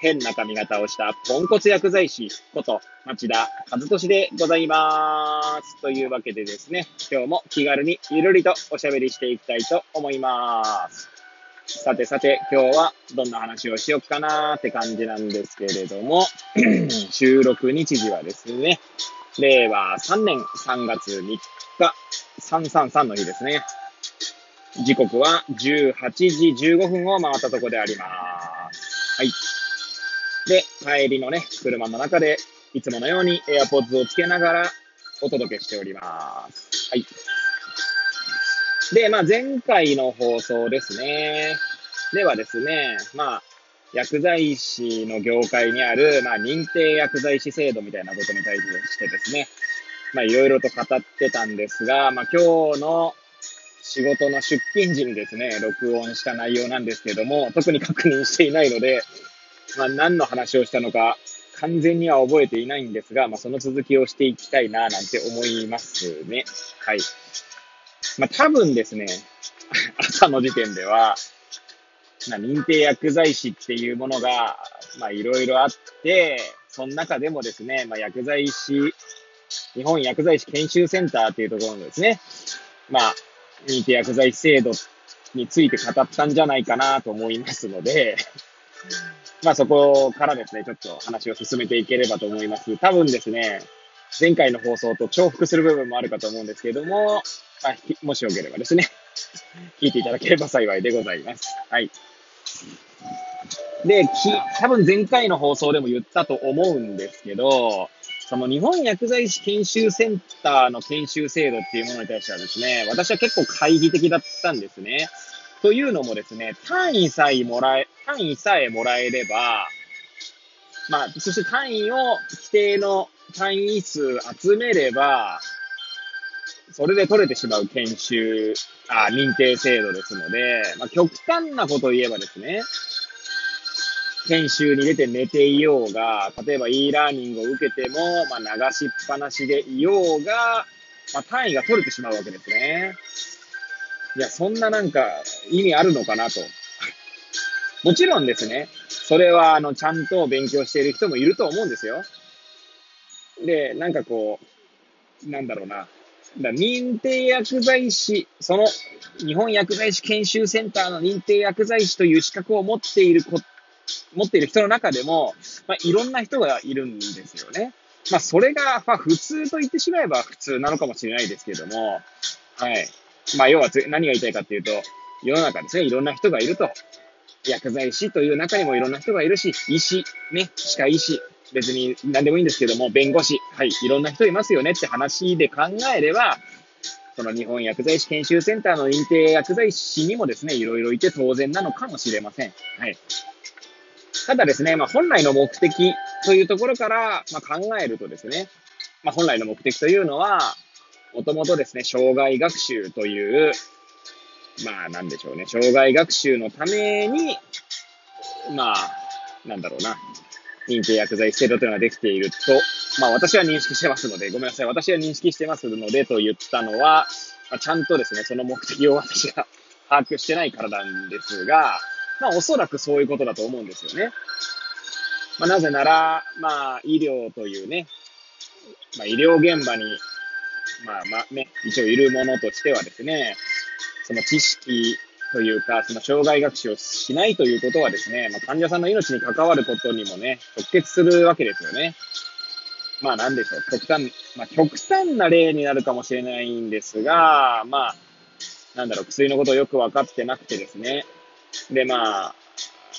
変な髪型をしたポンコツ薬剤師こと町田和俊でございます。というわけでですね、今日も気軽にゆるりとおしゃべりしていきたいと思います。さてさて、今日はどんな話をしよっかなーって感じなんですけれども、収録日時はですね、令和3年3月3日、333の日ですね。時刻は18時15分を回ったところであります。はい。帰りのね、車の中で、いつものように AirPods をつけながらお届けしております。はい。で、まあ、前回の放送ですね。ではですね、まあ、薬剤師の業界にある、まあ、認定薬剤師制度みたいなことに対してですね、まあ、いろいろと語ってたんですが、まあ、今日の仕事の出勤時にですね、録音した内容なんですけども、特に確認していないので、まあ、何の話をしたのか、完全には覚えていないんですが、まあ、その続きをしていきたいな、なんて思いますね。はい。まあ、多分ですね、朝の時点では、まあ、認定薬剤師っていうものが、まあ、いろいろあって、その中でもですね、まあ、薬剤師、日本薬剤師研修センターっていうところのですね、まあ、認定薬剤師制度について語ったんじゃないかなと思いますので、まあそこからですね、ちょっと話を進めていければと思います。多分ですね、前回の放送と重複する部分もあるかと思うんですけども、まあ、もしよければですね、聞いていただければ幸いでございます。はい。で、多分前回の放送でも言ったと思うんですけど、その日本薬剤師研修センターの研修制度っていうものに対してはですね、私は結構懐疑的だったんですね。というのもですね、単位さえもらえ、単位さえもらえれば、まあ、そして単位を規定の単位数集めれば、それで取れてしまう研修、あ認定制度ですので、まあ、極端なことを言えばですね、研修に出て寝ていようが、例えば e ラーニングを受けても、まあ、流しっぱなしでいようが、まあ、単位が取れてしまうわけですね。いや、そんななんか意味あるのかなと。もちろんですね、それはあの、ちゃんと勉強している人もいると思うんですよ。で、なんかこう、なんだろうな。だ認定薬剤師、その日本薬剤師研修センターの認定薬剤師という資格を持っているこ、持っている人の中でも、まあ、いろんな人がいるんですよね。まあ、それが、まあ、普通と言ってしまえば普通なのかもしれないですけども、はい。まあ、要は何が言いたいかっていうと、世の中ですね、いろんな人がいると。薬剤師という中にもいろんな人がいるし、医師、ね、歯科医師、別に何でもいいんですけども、弁護士、はい、いろんな人いますよねって話で考えれば、その日本薬剤師研修センターの認定薬剤師にもですね、いろいろいて当然なのかもしれません。はい。ただですね、まあ、本来の目的というところから、まあ、考えるとですね、まあ、本来の目的というのは、もともとですね、障害学習という、まあなんでしょうね、障害学習のために、まあ、なんだろうな、認定薬剤制度というのができていると、まあ私は認識してますので、ごめんなさい、私は認識してますのでと言ったのは、まあ、ちゃんとですね、その目的を私が 把握してないからなんですが、まあおそらくそういうことだと思うんですよね。まあなぜなら、まあ医療というね、まあ医療現場にまあまあね、一応いるものとしてはですね、その知識というか、その障害学習をしないということはですね、まあ、患者さんの命に関わることにもね、直結するわけですよね。まあなんでしょう、極端、まあ極端な例になるかもしれないんですが、まあ、なんだろう、薬のことをよくわかってなくてですね。で、まあ、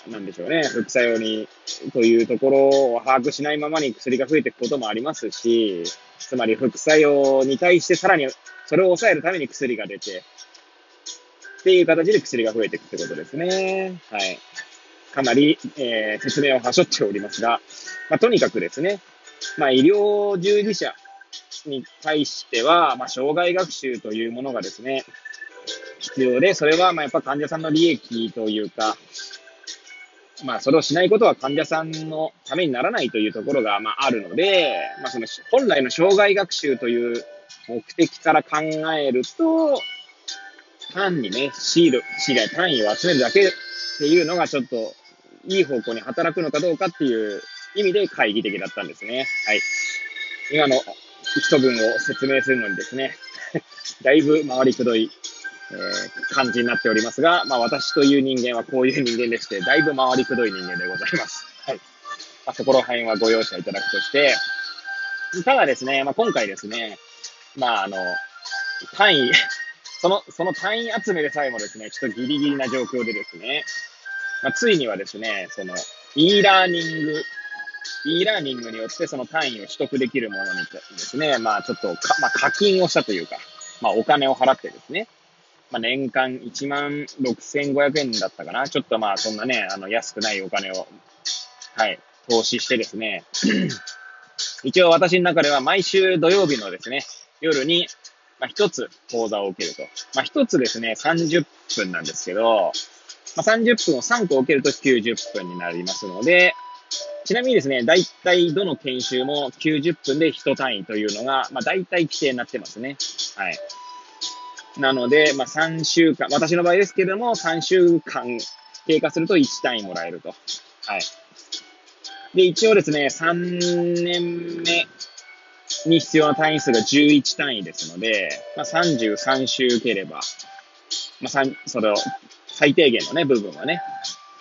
なんでしょうね、副作用に、というところを把握しないままに薬が増えていくこともありますし、つまり副作用に対してさらにそれを抑えるために薬が出て、っていう形で薬が増えていくってことですね。はい。かなり、えー、説明をはしょっておりますが、まあ、とにかくですね、まあ、医療従事者に対しては、まあ、障害学習というものがですね、必要で、それはまあやっぱ患者さんの利益というか、まあ、それをしないことは患者さんのためにならないというところが、まあ、あるので、まあ、その、本来の障害学習という目的から考えると、単にね、シール、シール単位を集めるだけっていうのがちょっといい方向に働くのかどうかっていう意味で会議的だったんですね。はい。今の一文を説明するのにですね、だいぶ回りくどい、えー、感じになっておりますが、まあ私という人間はこういう人間でして、だいぶ回りくどい人間でございます。はい。まあ、そこら辺はご容赦いただくとして、ただですね、まあ今回ですね、まああの、単位、その、その単位集めでさえもですね、ちょっとギリギリな状況でですね、まあ、ついにはですね、その、e ラーニング e ラーニングによってその単位を取得できるものにですね、まあちょっとか、まあ課金をしたというか、まあお金を払ってですね、まあ年間1万6500円だったかな。ちょっとまあそんなね、あの安くないお金を、はい、投資してですね、一応私の中では毎週土曜日のですね、夜に、まあ一つ講座を受けると。まあ一つですね、30分なんですけど、まあ30分を3個受けると90分になりますので、ちなみにですね、大体どの研修も90分で1単位というのが、まあ大体規定になってますね。はい。なので、まあ3週間、私の場合ですけれども、3週間経過すると1単位もらえると。はい。で、一応ですね、3年に必要な単位数が11単位ですので、まあ33週受ければ、まあそれを、最低限のね、部分はね、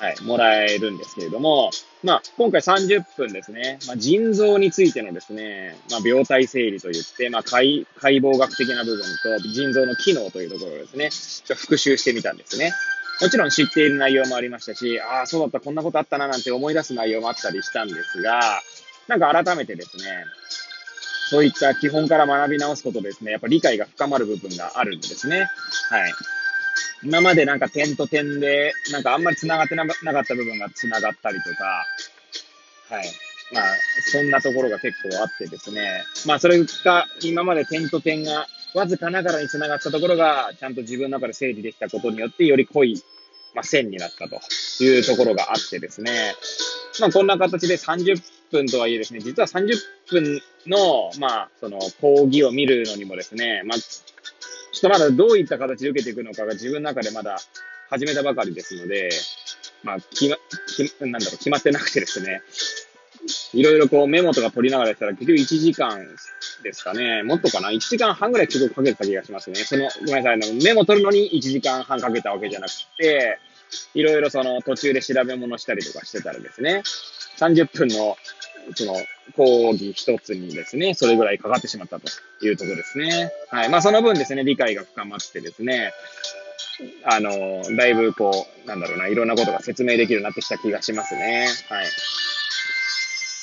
はい、もらえるんですけれども、まあ、今回30分ですね、まあ、腎臓についてのですね、まあ、病態整理といって、まあ解、解剖学的な部分と腎臓の機能というところですね、ちょっと復習してみたんですね。もちろん知っている内容もありましたし、ああ、そうだった、こんなことあったな、なんて思い出す内容もあったりしたんですが、なんか改めてですね、そういった基本から学び直すことですね、やっぱ理解が深まる部分があるんですね。はい。今までなんか点と点で、なんかあんまり繋がってなかった部分が繋がったりとか、はい。まあ、そんなところが結構あってですね。まあ、それが、今まで点と点がわずかながらに繋がったところが、ちゃんと自分の中で整理できたことによって、より濃い、まあ、線になったというところがあってですね。まあ、こんな形で30分とはいえですね、実は30分の、まあ、その、講義を見るのにもですね、まあ、ちょっとまだどういった形で受けていくのかが自分の中でまだ始めたばかりですので、まあ、決ま、決なんだろう、決まってなくてですね、いろいろこうメモとか取りながらやったら結局1時間ですかね。もっとかな ?1 時間半ぐらい結局かけてた気がしますね。その、ごめんなさい、のメモ取るのに1時間半かけたわけじゃなくて、いろいろその途中で調べ物したりとかしてたらですね、30分のその講義一つにですね、それぐらいかかってしまったというところですね。はい。まあその分ですね、理解が深まってですね、あの、だいぶこう、なんだろうな、いろんなことが説明できるようになってきた気がしますね。はい。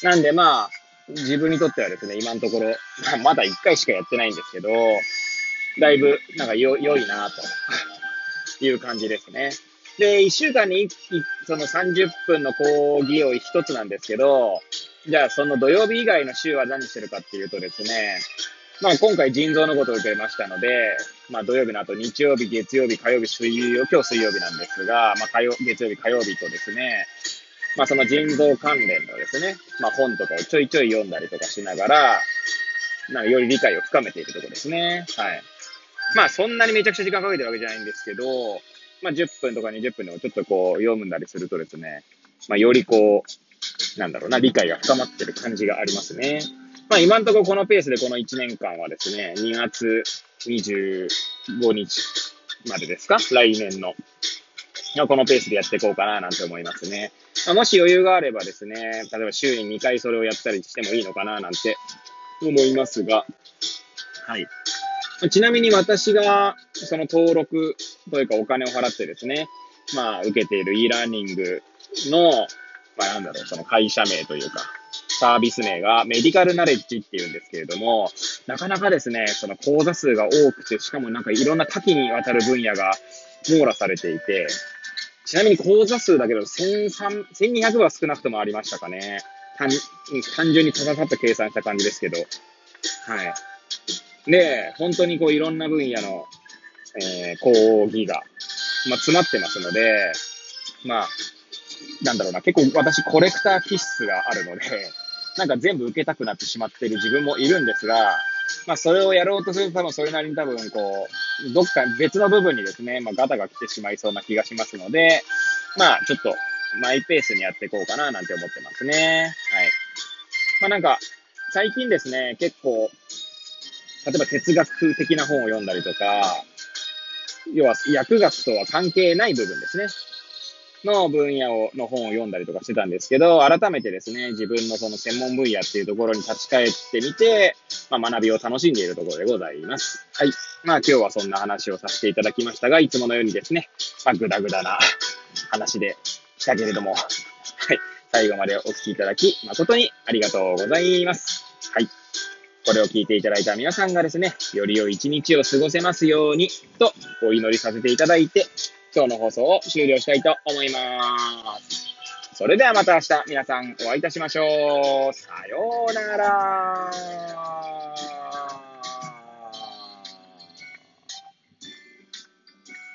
なんでまあ、自分にとってはですね、今のところ、まあ、まだ1回しかやってないんですけど、だいぶ、なんかよ、良いなという感じですね。で、1週間にその30分の講義を1つなんですけど、じゃあその土曜日以外の週は何してるかっていうとですね、まあ今回腎臓のことを受けましたので、まあ土曜日の後日曜日、月曜日、火曜日、水曜日、今日水曜日なんですが、まあ火曜、月曜日、火曜日とですね、まあその腎臓関連のですね、まあ本とかをちょいちょい読んだりとかしながら、なんかより理解を深めているところですね。はい。まあそんなにめちゃくちゃ時間かけてるわけじゃないんですけど、まあ10分とか20分でもちょっとこう読むんだりするとですね、まあよりこう、なんだろうな、理解が深まってる感じがありますね。まあ今んところこのペースでこの1年間はですね、2月25日までですか？来年の。このペースでやっていこうかななんて思いますね。まあ、もし余裕があればですね、例えば週に2回それをやったりしてもいいのかななんて思いますが、はい。ちなみに私がその登録というかお金を払ってですね、まあ受けている e ラーニングのまあなんだろう、その会社名というか、サービス名がメディカルナレッジっていうんですけれども、なかなかですね、その講座数が多くて、しかもなんかいろんな多岐にわたる分野が網羅されていて、ちなみに講座数だけど1200は少なくともありましたかね。単単純にただたった計算した感じですけど。はい。で、本当にこういろんな分野の、えー、講義が、まあ、詰まってますので、まあ、なんだろうな、結構私コレクター気質があるので、なんか全部受けたくなってしまっている自分もいるんですが、まあそれをやろうとすると多分それなりに多分こう、どっか別の部分にですね、まあガタが来てしまいそうな気がしますので、まあちょっとマイペースにやっていこうかななんて思ってますね。はい。まあなんか、最近ですね、結構、例えば哲学的な本を読んだりとか、要は薬学とは関係ない部分ですね。の分野を、の本を読んだりとかしてたんですけど、改めてですね、自分のその専門分野っていうところに立ち返ってみて、まあ、学びを楽しんでいるところでございます。はい。まあ今日はそんな話をさせていただきましたが、いつものようにですね、まあぐだぐだな話でしたけれども、はい。最後までお聞きいただき、誠にありがとうございます。はい。これを聞いていただいた皆さんがですね、より良い一日を過ごせますように、とお祈りさせていただいて、今日の放送を終了したいと思います。それではまた明日皆さんお会いいたしましょう。さようなら。